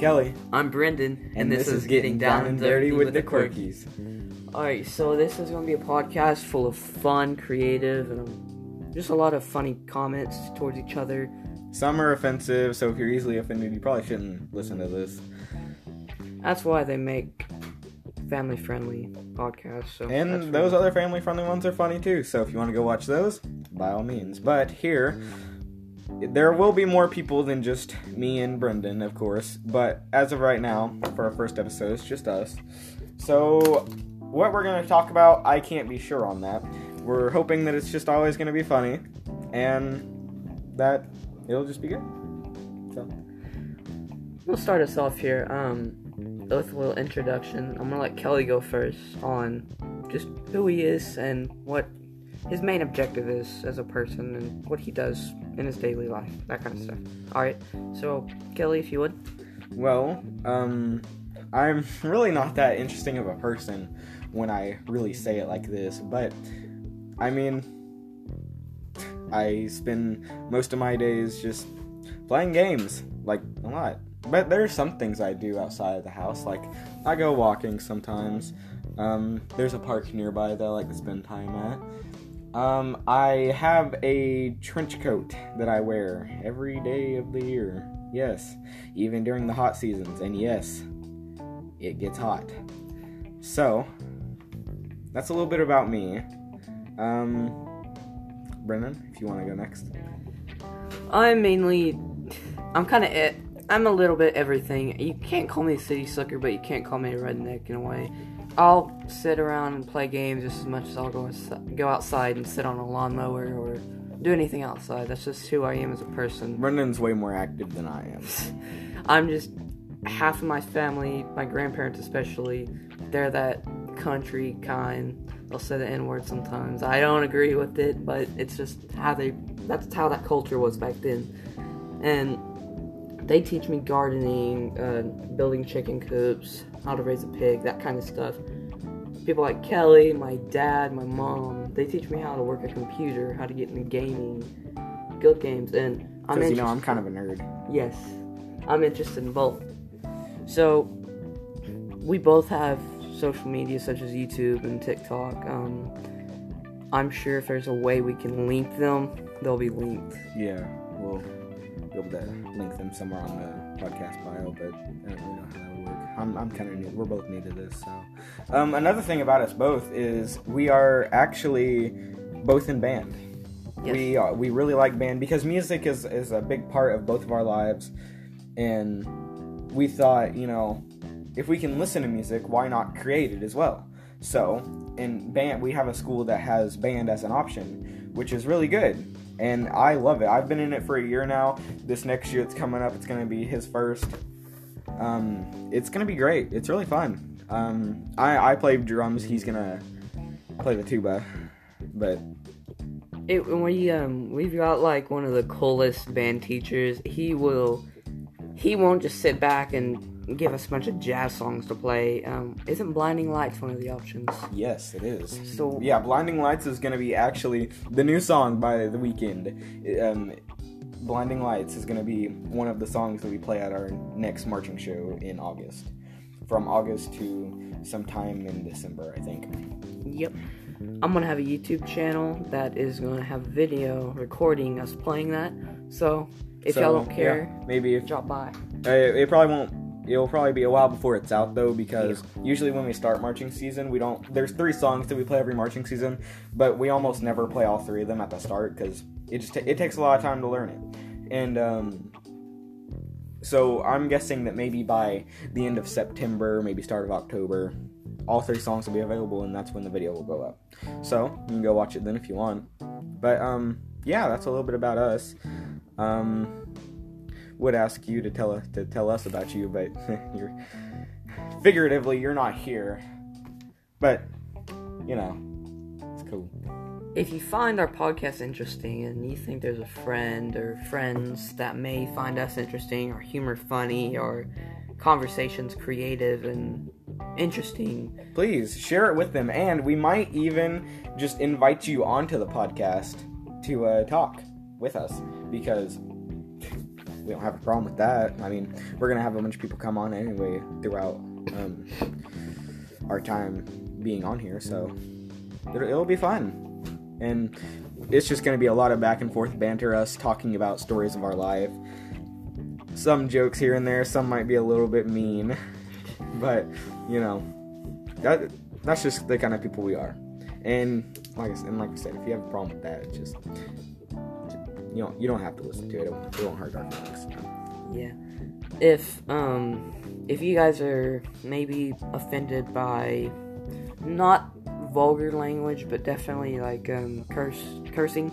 Kelly. I'm Brendan, and, this, is Getting Down and Dirty with the Quirkies. Alright, so this is going to be a podcast full of fun, creative, and um, just a lot of funny comments towards each other. Some are offensive, so if you're easily offended, you probably shouldn't listen to this. That's why they make family friendly podcasts. So And those other family friendly ones are funny too, so if you want to go watch those, by all means. But here, there will be more people than just me and Brendan, of course. But as of right now, for our first episode, it's just us. So, what we're going to talk about, I can't be sure on that. We're hoping that it's just always going to be funny and that it'll just be good. So, We'll start us off here um, with a little introduction. I'm gonna let Kelly go first on just who he is and what his main objective is as a person and what he does in his daily life, that kind of stuff. All right, so Kelly, if you would. Well, um, I'm really not that interesting of a person when I really say it like this, but I mean, I spend most of my days just playing games, like a lot. But there's some things I do outside of the house, like I go walking sometimes. Um, there's a park nearby that I like to spend time at. Um, I have a trench coat that I wear every day of the year. Yes, even during the hot seasons. And yes, it gets hot. So, that's a little bit about me. Um, Brendan, if you want to go next. I'm mainly, I'm kind of it. I'm a little bit everything. You can't call me a city sucker, but you can't call me a redneck in a way. I'll sit around and play games just as much as I'll go outside, go outside and sit on a lawnmower or do anything outside. That's just who I am as a person. Brendan's way more active than I am. I'm just half of my family, my grandparents especially, they're that country kind. They'll say the N word sometimes. I don't agree with it, but it's just how they that's how that culture was back then. And they teach me gardening, uh, building chicken coops, how to raise a pig, that kind of stuff. People like Kelly, my dad, my mom, they teach me how to work a computer, how to get into gaming, guild games, and I'm Because, you know, I'm kind of a nerd. Yes, I'm interested in both. So, we both have social media such as YouTube and TikTok. Um, I'm sure if there's a way we can link them, they'll be linked. Yeah, we'll be able to link them somewhere on the podcast bio, but I don't really know how that would work. I'm, I'm kind of new. We're both new to this, so. Um, another thing about us both is we are actually both in band. Yes. We are, we really like band because music is is a big part of both of our lives, and we thought, you know, if we can listen to music, why not create it as well? So, in band, we have a school that has band as an option, which is really good, and I love it. I've been in it for a year now. This next year, it's coming up. It's going to be his first. Um, it's going to be great. It's really fun. Um, I I play drums. He's gonna play the tuba, but It, we um we've got like one of the coolest band teachers. He will, he won't just sit back and give us a bunch of jazz songs to play. Um, isn't Blinding Lights one of the options? Yes, it is. So Yeah, Blinding Lights is going to be actually the new song by The Weeknd. Um, Blinding Lights is going to be one of the songs that we play at our next marching show in August. From August to sometime in December, I think. Yep. I'm gonna have a YouTube channel that is gonna have video recording us playing that. So if So, y'all don't care, yeah, maybe if drop by. uh, it probably won't. It'll probably be a while before it's out though, because usually when we start marching season, we don't. There's three songs that we play every marching season, but we almost never play all three of them at the start because it just ta- it takes a lot of time to learn it, and um, so I'm guessing that maybe by the end of September, maybe start of October, all three songs will be available, and that's when the video will go up. So you can go watch it then if you want. But um, yeah, that's a little bit about us. Um, would ask you to tell us to tell us about you, but you're figuratively you're not here. But you know, it's cool. If you find our podcast interesting and you think there's a friend or friends that may find us interesting or humor funny or conversations creative and interesting, Please share it with them, and we might even just invite you onto the podcast to uh, talk with us because we don't have a problem with that. I mean, we're gonna have a bunch of people come on anyway throughout um, our time being on here, so it'll, it'll be fun. And it's just gonna be a lot of back and forth banter, us talking about stories of our life. Some jokes here and there, some might be a little bit mean, but you know, that that's just the kind of people we are. And like I said, and like I said, if you have a problem with that, just you don't you don't have to listen to it. It won't, it won't hurt our feelings. Yeah. If um if you guys are maybe offended by not vulgar language, but definitely like um curse cursing,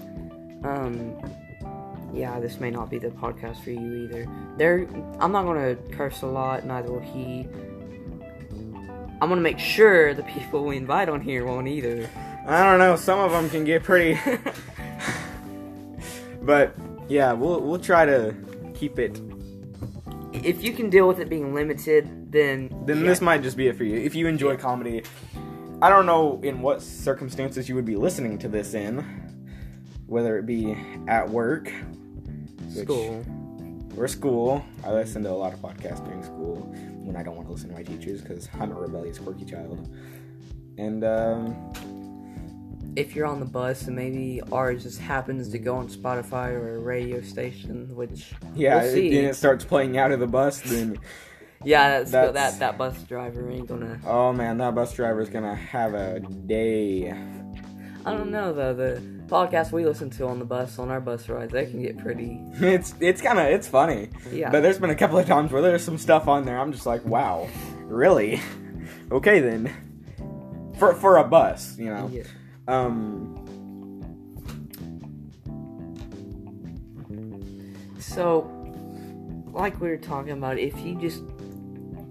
um yeah, this may not be the podcast for you either. There I'm not gonna curse a lot, neither will he. I'm gonna make sure the people we invite on here won't either. I don't know. Some of them can get pretty, but yeah, we'll we'll try to keep it. if you can deal with it being limited, then Then yeah. this might just be it for you. If you enjoy comedy, I don't know in what circumstances you would be listening to this in, whether it be at work, school. or school. I listen to a lot of podcasts during school when I don't want to listen to my teachers because I'm a rebellious, quirky child. And um, if you're on the bus and maybe ours just happens to go on Spotify or a radio station, which yeah, We'll see. then it starts playing out of the bus. Then yeah, that's, That's- that that bus driver ain't gonna. oh man, that bus driver's gonna have a day. I don't know though. The podcast we listen to on the bus on our bus rides, they can get pretty. It's it's kind of it's funny. Yeah. But there's been a couple of times where there's some stuff on there. I'm just like, wow, really? okay then. For for a bus, you know. Yeah. Um. So, like we were talking about, if you just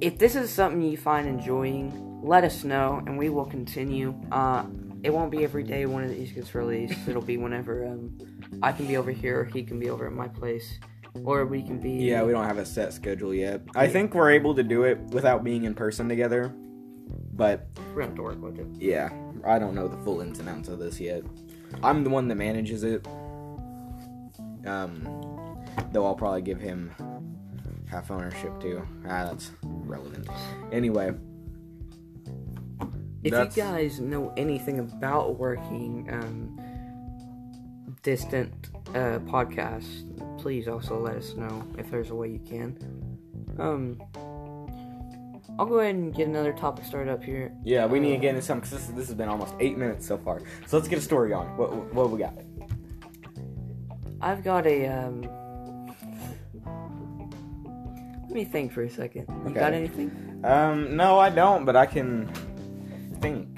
if this is something you find enjoying, let us know and we will continue. Uh, it won't be every day one of these gets released. It'll be whenever um, I can be over here, or he can be over at my place, or we can be. Yeah, we don't have a set schedule yet. I think we're able to do it without being in person together. But we're gonna have to work with it. yeah, I don't know the full ins and outs of this yet. I'm the one that manages it. Um, though I'll probably give him half ownership too. Ah, that's relevant. Anyway, If That's- you guys know anything about working um, distant uh, podcasts, please also let us know if there's a way you can. Um, I'll go ahead and get another topic started up here. yeah, we need to get into something because this, this has been almost eight minutes so far. So let's get a story on. What what we got? I've got a um. Let me think for a second. You Okay. got anything? Um, no, I don't, but I can think.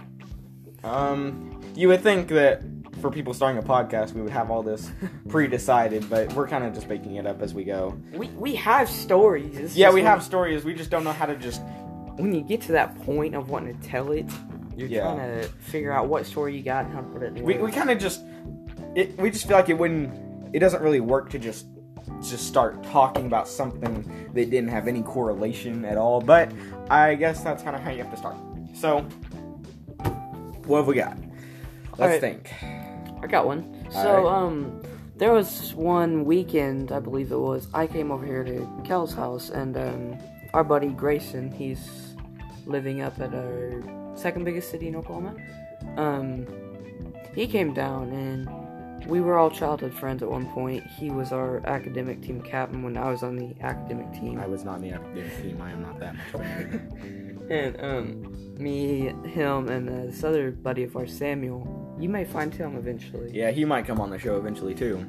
Um, you would think that for people starting a podcast, we would have all this pre-decided, but we're kind of just making it up as we go. We we have stories. It's Yeah, we when- have stories. We just don't know how to just. When you get to that point of wanting to tell it, you're Yeah. trying to figure out what story you got and how to put it in We, we kind of just. It, we just feel like it wouldn't. It doesn't really work to just just start talking about something that didn't have any correlation at all. But I guess that's kind of how you have to start. So, what have we got? Let's Alright. think. I got one. So, Alright. um, there was one weekend, I believe it was. I came over here to Kel's house, and um, our buddy Grayson, he's living up at our second biggest city in Oklahoma. Um, he came down, and we were all childhood friends at one point. He was our academic team captain when I was on the academic team. I was not in the academic team. I am not that much. And um, me, him, and uh, this other buddy of ours, Samuel. You may find him eventually. yeah, he might come on the show eventually too.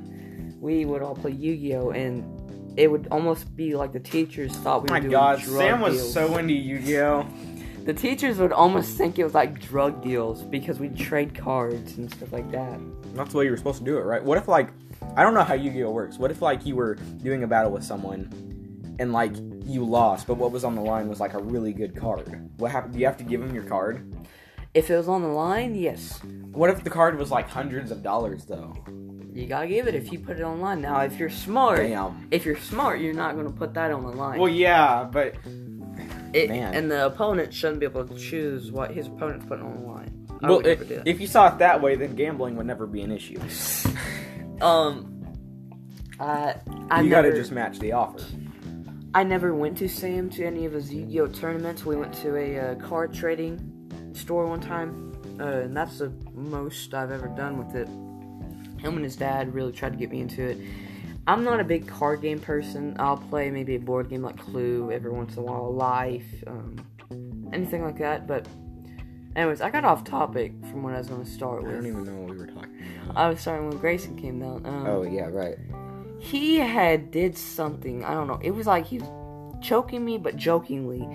We would all play Yu-Gi-Oh, and it would almost be like the teachers thought we Oh were my doing God, drug Sam was deals. so into Yu-Gi-Oh. The teachers would almost think it was like drug deals because we'd trade cards and stuff like that. That's the way you were supposed to do it, right? What if like, I don't know how Yu-Gi-Oh works. What if like you were doing a battle with someone, and like you lost, but what was on the line was like a really good card. What happened? Do you have to give him your card? If it was on the line, yes, What if the card was like hundreds of dollars though? you gotta give it if you put it online. Now, if you're smart, Damn. if you're smart, you're not gonna put that on the line. Well, yeah, but It- man. and the opponent shouldn't be able to choose what his opponent's putting on the line. I well, would never i- do that. if you saw it that way, then gambling would never be an issue. Um, Uh, I you never, gotta just match the offer. I never went to Sam to any of his Yu-Gi-Oh tournaments. We went to a uh, card trading store one time, uh, and that's the most I've ever done with it. Him and his dad really tried to get me into it. I'm not a big card game person. I'll play maybe a board game like Clue every once in a while, Life, um, anything like that. But, anyways, I got off topic from what I was going to start with. I don't even know what we were talking about. I was starting when Grayson came down. Um, oh yeah, right. he had did something i don't know it was like he was choking me but jokingly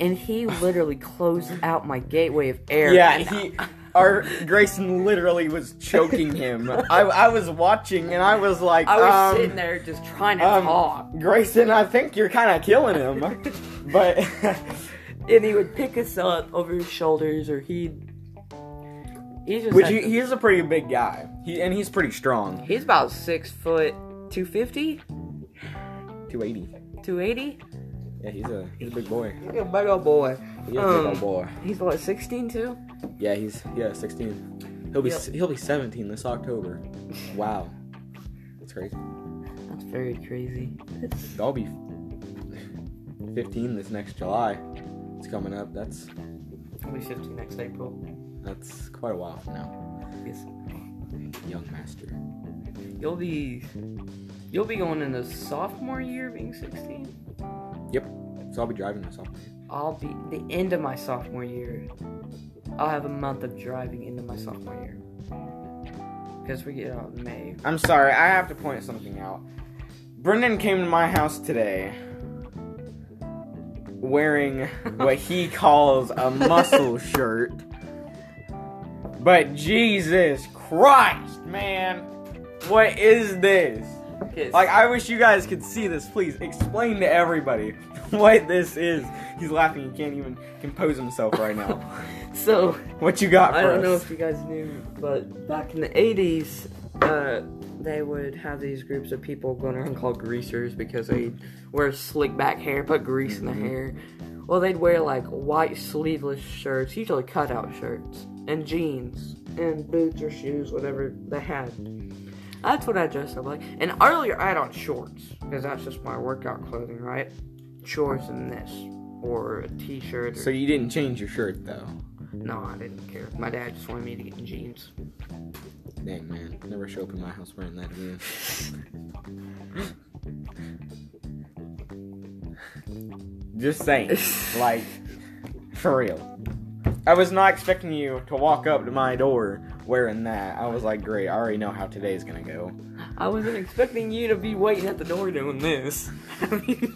and he literally closed out my gateway of air Yeah, And he. Our Grayson literally was choking him. I, I was watching and I was like, i was um, sitting there just trying to um, talk Grayson, I think you're kind of killing him. but and he would pick us up over his shoulders or he'd he's just which he, he's a pretty big guy. He and he's pretty strong. he's about six foot 250 280. 280 Yeah, he's a he's a big boy. he's a big old boy He's a big Um, old boy. he's what 16 too Yeah, he's yeah 16. He'll be Yep. he'll be 17 this October. Wow, that's crazy. that's very crazy I'll be 15 this next July. It's coming up. That's i'll be 15 next april that's quite a while from now. yes. Young master. You'll be you'll be going in into sophomore year being 16. Yep. So I'll be driving this sophomore. year. I'll be the end of my sophomore year. I'll have a month of driving into my sophomore year. Because we get out in May. I'm sorry. I have to point something out. Brendan came to my house today wearing what he calls a muscle shirt. But Jesus Christ, man. What is this? Okay, Like, I wish you guys could see this. Please explain to everybody what this is. He's laughing. He can't even compose himself right now. So What you got for I don't us? know if you guys knew, but back in the 80s, uh, they would have these groups of people going around called greasers because they'd wear slick back hair, put grease in the hair. Well, they'd wear like white sleeveless shirts, usually cutout shirts, and jeans, and boots or shoes, whatever they had. That's what I dressed up like. And earlier, I had on shorts because that's just my workout clothing, right? Shorts and this, or a t-shirt. Or... So you didn't change your shirt though. No, I didn't care. My dad just wanted me to get in jeans. Dang man, never show up in my house wearing that again. Just saying, like, for real. I was not expecting you to walk up to my door wearing that. I was like, great, I already know how today's gonna go. I wasn't expecting you to be waiting at the door doing this.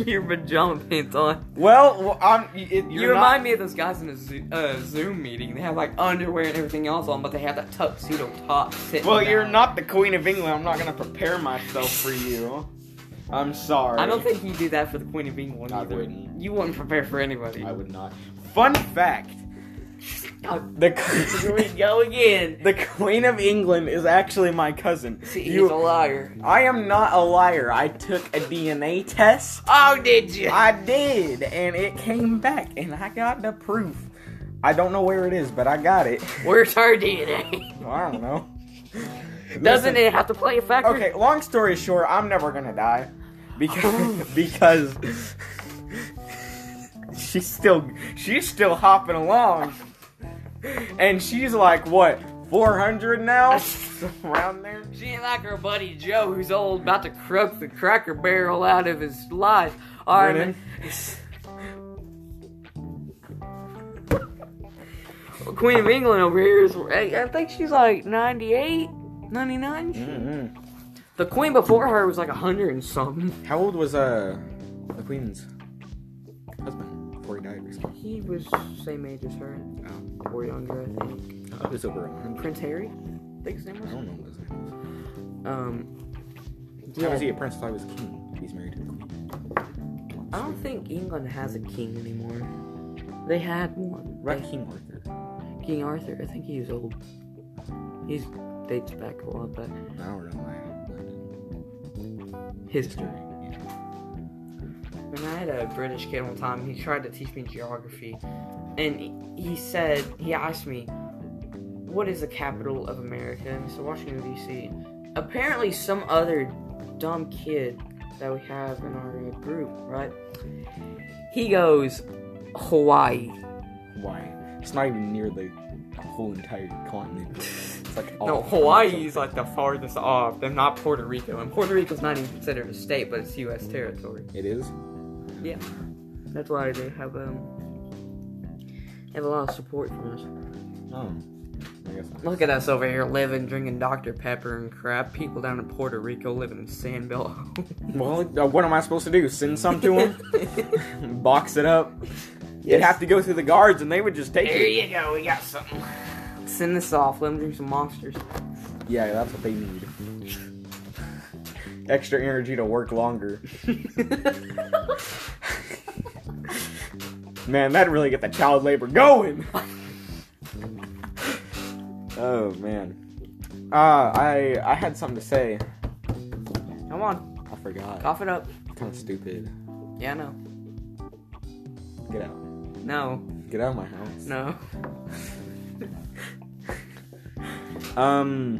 Your pajama pants on. Well, I'm. It, You remind not, me of those guys in a Zo- uh, Zoom meeting. They have like underwear and everything else on, but they have that tuxedo top sitting. Well, you're not the Queen of England. I'm not gonna prepare myself for you. I'm sorry. I don't think you do that for the Queen of England I either. wouldn't. You wouldn't prepare for anybody. I would not. Fun fact: the here we go again. the Queen of England is actually my cousin. See, You- he's a liar. I am not a liar. I took a DNA test. Oh, did you? I did, and it came back, and I got the proof. I don't know where it is, but I got it. Where's her DNA? I don't know. Doesn't Listen, it have to play a factor? Okay, long story short, I'm never gonna die because oh. because she's still she's still hopping along, and she's like what 400 now, around there. She ain't like her buddy Joe, who's old, about to croak the cracker barrel out of his life. All right, Brendan? man. Queen of England over here is, I I think she's like 98, 99. Mm-hmm. The queen before her was like 100 and something. How old was uh the queen's he died recently? He was same age as her, Oh, or younger, I think. I was over 100. Prince Harry, I think his name I don't know what his name Um, was. How was he a prince he was a king? He's married to the queen. I don't think England has a king anymore. They had one. Right, They- King Arthur. King Arthur, I think he's old. He's dates back a lot back. I don't know History. When I had a British kid one time, he tried to teach me geography, and he- he said he asked me, "What is the capital of America?" And I said, "Washington D.C." Apparently, some other dumb kid that we have in our uh, group, right? He goes Hawaii. Hawaii. It's not even near the whole entire continent. It's like No, Hawaii is like the farthest off. They're not Puerto Rico, and Puerto Rico's not even considered a state, but it's U.S. territory. It is. Yeah, that's why they have um have a lot of support from us. Oh. I guess not. Look at us over here living, drinking Dr. Pepper and crap. People down in Puerto Rico living in Sandville. Well, uh, what am I supposed to do? Send some to them? Box it up? You'd have to go through the guards, and they would just take There it. you go, we got something. Send this off. Let them drink some monsters. Yeah, that's what they need. Extra energy to work longer. Man, that'd really get the child labor going. oh man. Uh, I I had something to say. Come on, I forgot. cough it up. Kind of stupid. Yeah, no, Get out. no, Get out of my house. no. Um,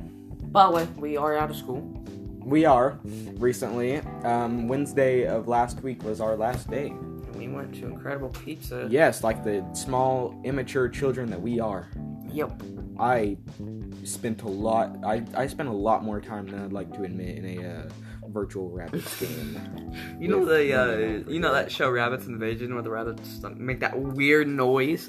By the way, we are out of school. We are recently. Um, Wednesday of last week was our last day. And we went to Incredible Pizza. Yes, like the small, immature children that we are. Yep. I spent a lot. I, I spent a lot more time than I'd like to admit in a uh, virtual rabbits game. You know the uh, you know that show Rabbids Invasion where the rabbits make that weird noise.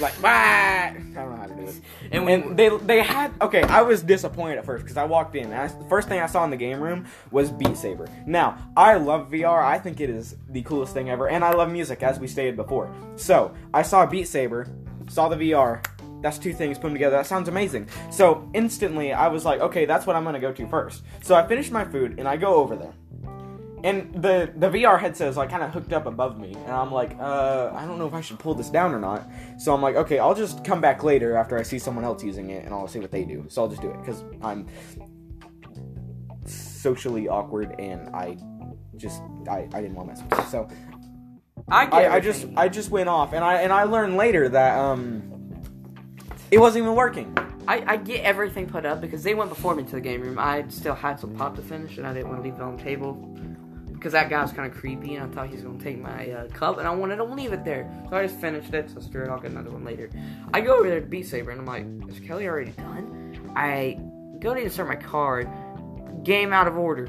Like, what? I don't know how to do it. And when, And they they had okay. I was disappointed at first because I walked in. And I, the first thing I saw in the game room was Beat Saber. Now I love VR. I think it is the coolest thing ever, and I love music as we stated before. So I saw Beat Saber, saw the VR. That's two things put them together. That sounds amazing. So instantly I was like, okay, that's what I'm gonna go to first. So I finished my food and I go over there. And the the VR headset is like kind of hooked up above me, and I'm like, uh, I don't know if I should pull this down or not. So I'm like, okay, I'll just come back later after I see someone else using it, and I'll see what they do. So I'll just do it because I'm socially awkward, and I just I, I didn't want to mess with it. So I I, I just. I just went off, and I and I learned later that um it wasn't even working. I, I get everything put up because they went before me to the game room. I still had some pop to finish, and I didn't want to leave it on the table because that guy was kind of creepy, and I thought he was gonna take my uh, cup, and I wanted to leave it there. So I just finished it. So screw it, I'll get another one later. I go over there to Beat Saber, and I'm like, is Kelly already done? I go to insert my card. Game out of order.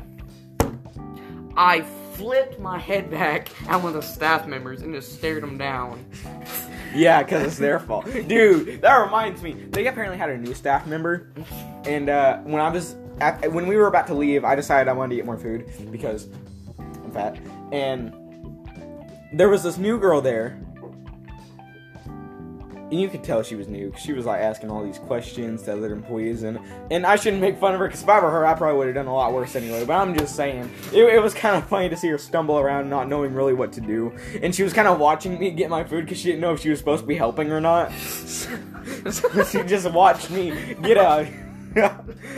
I flipped my head back at one of the staff members and just stared him down. Yeah, because it's their fault. Dude, that reminds me. They apparently had a new staff member, and uh, when I was at, when we were about to leave, I decided I wanted to get more food because And there was this new girl there. And you could tell she was new. She was like asking all these questions to other employees, and and I shouldn't make fun of her because if I were her, I probably would have done a lot worse anyway. But I'm just saying, it, it was kind of funny to see her stumble around, not knowing really what to do, and she was kind of watching me get my food because she didn't know if she was supposed to be helping or not. so she just watched me get a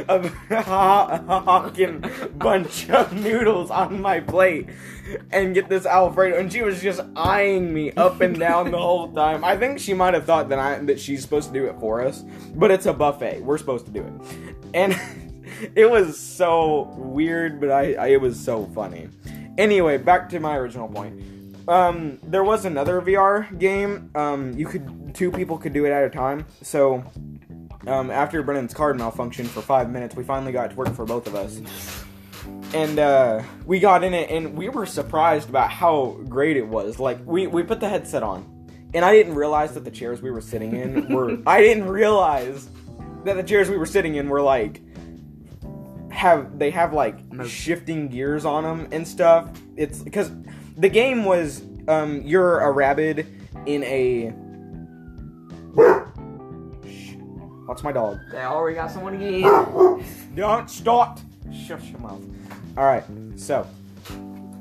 a, hawking bunch of noodles on my plate and get this Alfredo, and she was just eyeing me up and down the whole time. I think she might have thought that I that she's supposed to do it for us, but it's a buffet. We're supposed to do it, and it was so weird, but I, I it was so funny. Anyway, back to my original point. Um, there was another VR game. Um, you could two people could do it at a time. So, um, after Brendan's card malfunctioned for five minutes, we finally got to work for both of us. And uh, we got in it and we were surprised about how great it was. Like we, we put the headset on and i didn't realize that the chairs we were sitting in were i didn't realize that the chairs we were sitting in were like have they have like shifting gears on them and stuff. It's because the game was um you're a rabbit in a That's my dog. They already got someone again. Don't stop. Shut your mouth. All right. So,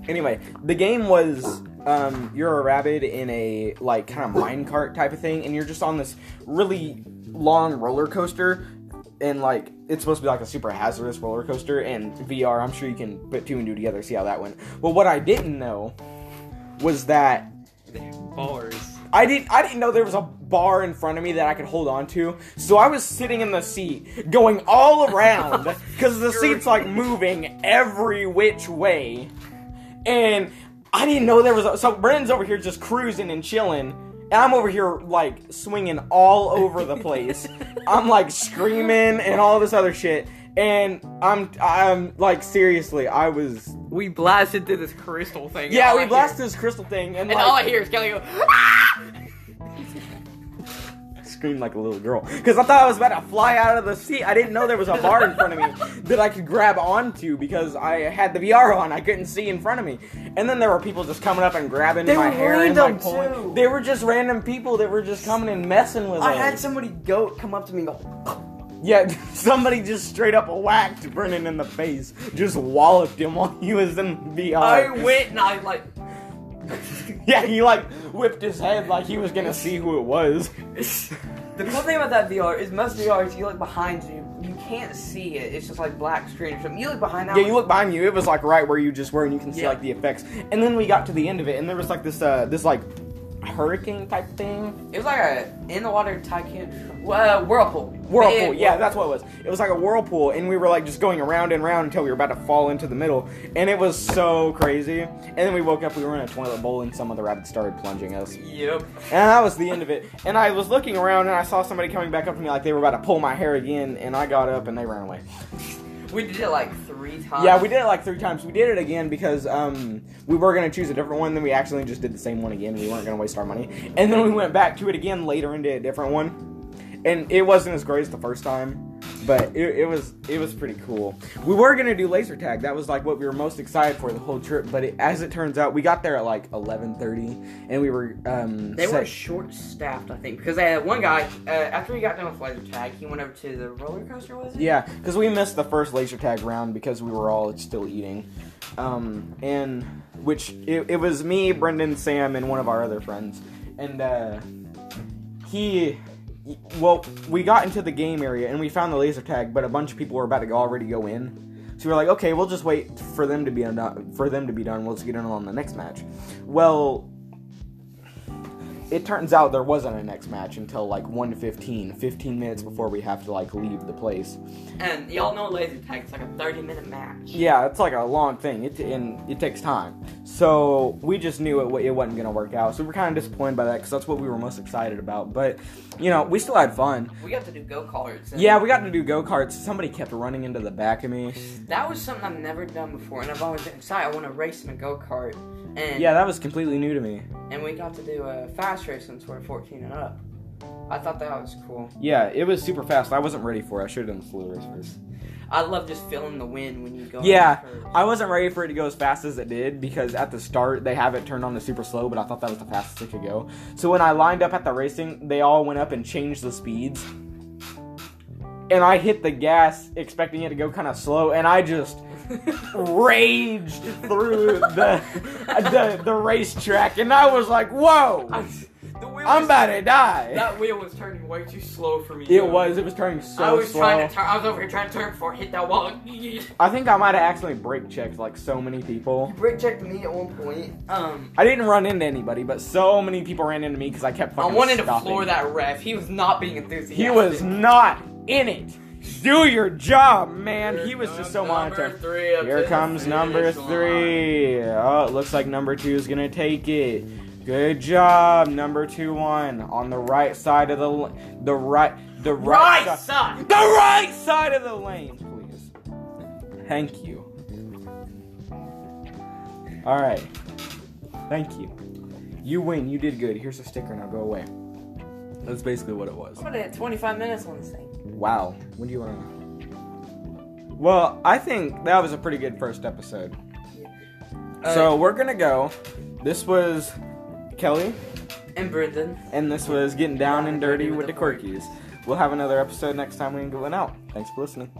anyway, the game was um, you're a rabbit in a like kind of minecart type of thing, and you're just on this really long roller coaster, and like it's supposed to be like a super hazardous roller coaster. And VR, I'm sure you can put two and two together, see how that went. Well, what I didn't know was that the Bars. I didn't I didn't know there was a bar in front of me that I could hold on to. So I was sitting in the seat, going all around because the seat's like moving every which way, and I didn't know there was. A, so Brendan's over here just cruising and chilling. And I'm over here like swinging all over the place. I'm like screaming and all this other shit. And I'm I'm like seriously, I was We blasted through this crystal thing. yeah, we I blasted hear- this crystal thing and, and all I hear is Kelly go. "Ah!" screamed like a little girl because I thought I was about to fly out of the seat. I didn't know there was a bar in front of me that I could grab onto because I had the VR on. I couldn't see in front of me. And then there were people just coming up and grabbing They my were hair and random, like pulling. too. They were just random people that were just coming and messing with me. I us. had somebody go come up to me and go, Yeah, somebody just straight up whacked Brendan in the face. Just walloped him while he was in VR. I went and I like. yeah, he like whipped his head like he was gonna see who it was. The cool thing about that VR is most VRs, you look behind you, you can't see it. It's just like black screen or something. You look behind that Yeah, one, you look behind you. It was like right where you just were, and you can see Yeah. like the effects. And then we got to the end of it, and there was like this, uh, this like hurricane type thing. It was like a in the water tycoon, uh, whirlpool. Whirlpool, yeah, that's what it was. It was like a whirlpool, and we were like just going around and around until we were about to fall into the middle, and it was so crazy. And then we woke up, we were in a toilet bowl, and some of the rabbits started plunging us. Yep. And that was the end of it. And I was looking around, and I saw somebody coming back up to me like they were about to pull my hair again, and I got up and they ran away. We did it like three times. Yeah, we did it like three times. We did it again because um, we were gonna choose a different one. Then we actually just did the same one again. We weren't gonna waste our money, and then we went back to it again later and did a different one. And it wasn't as great as the first time, but it, it was it was pretty cool. We were gonna do laser tag. That was like what we were most excited for the whole trip. But it, as it turns out, we got there at like eleven thirty, and we were um, They were short staffed, I think, because they had one guy. Uh, after he got done with laser tag, he went over to the roller coaster. Was it? Yeah, because we missed the first laser tag round because we were all still eating. Um, and which it, it was me, Brendan, Sam, and one of our other friends. And uh, he, well, we got into the game area and we found the laser tag, but a bunch of people were about to already go in. So we were like, okay, we'll just wait for them to be done. For them to be done, we'll just get in on the next match. Well, it turns out there wasn't a next match until like 1.15, 15 minutes before we have to like leave the place. And y'all know laser tag is like a thirty minute match. Yeah, it's like a long thing, it, and it takes time. So we just knew it, it wasn't gonna work out. So we were kind of disappointed by that because that's what we were most excited about. But you know, we still had fun. We got to do go karts. Yeah, we got to do go karts. Somebody kept running into the back of me. That was something I've never done before, and I've always been excited. I want to race in a go kart, and Yeah, that was completely new to me. and we got to do a fast race since we're 14 and up. I thought that was cool. Yeah, it was super fast. I wasn't ready for it. I should have done the slow race first. I love just feeling the wind when you go. Yeah, the. I wasn't ready for it to go as fast as it did because at the start they have it turned on to super slow, but I thought that was the fastest it could go. So when I lined up at the racing, they all went up and changed the speeds. And I hit the gas expecting it to go kind of slow, and I just raged through the the, the racetrack, and I was like, "Whoa, I- the wheel I'm was- about to die!" That wheel was turning way too slow for me. It though. was. It was turning so I was slow. trying to turn. I was over here trying to turn before I hit that wall. I think I might have accidentally brake checked like so many people. You Brake checked me at one point. Um, I didn't run into anybody, but so many people ran into me because I kept I fucking wanted to floor that ref. He was not being enthusiastic. He was not in it. Do your job, man. he was just so monotone. Three Here comes number finish line. three. Oh, it looks like number two is gonna take it. Good job, number two one on the right side of the l- the right the right, Right si- side. the right side of the lane, please. Thank you. All right. Thank you. You win. You did good. Here's a sticker. Now go away. That's basically what it was. I'm gonna hit 25 minutes on this thing. Wow. When do you want to? Well, I think that was a pretty good first episode. Uh, so we're gonna go. This was Kelly, and Brendan. and this was getting down and dirty with the quirkies. We'll have another episode next time we go out. Thanks for listening.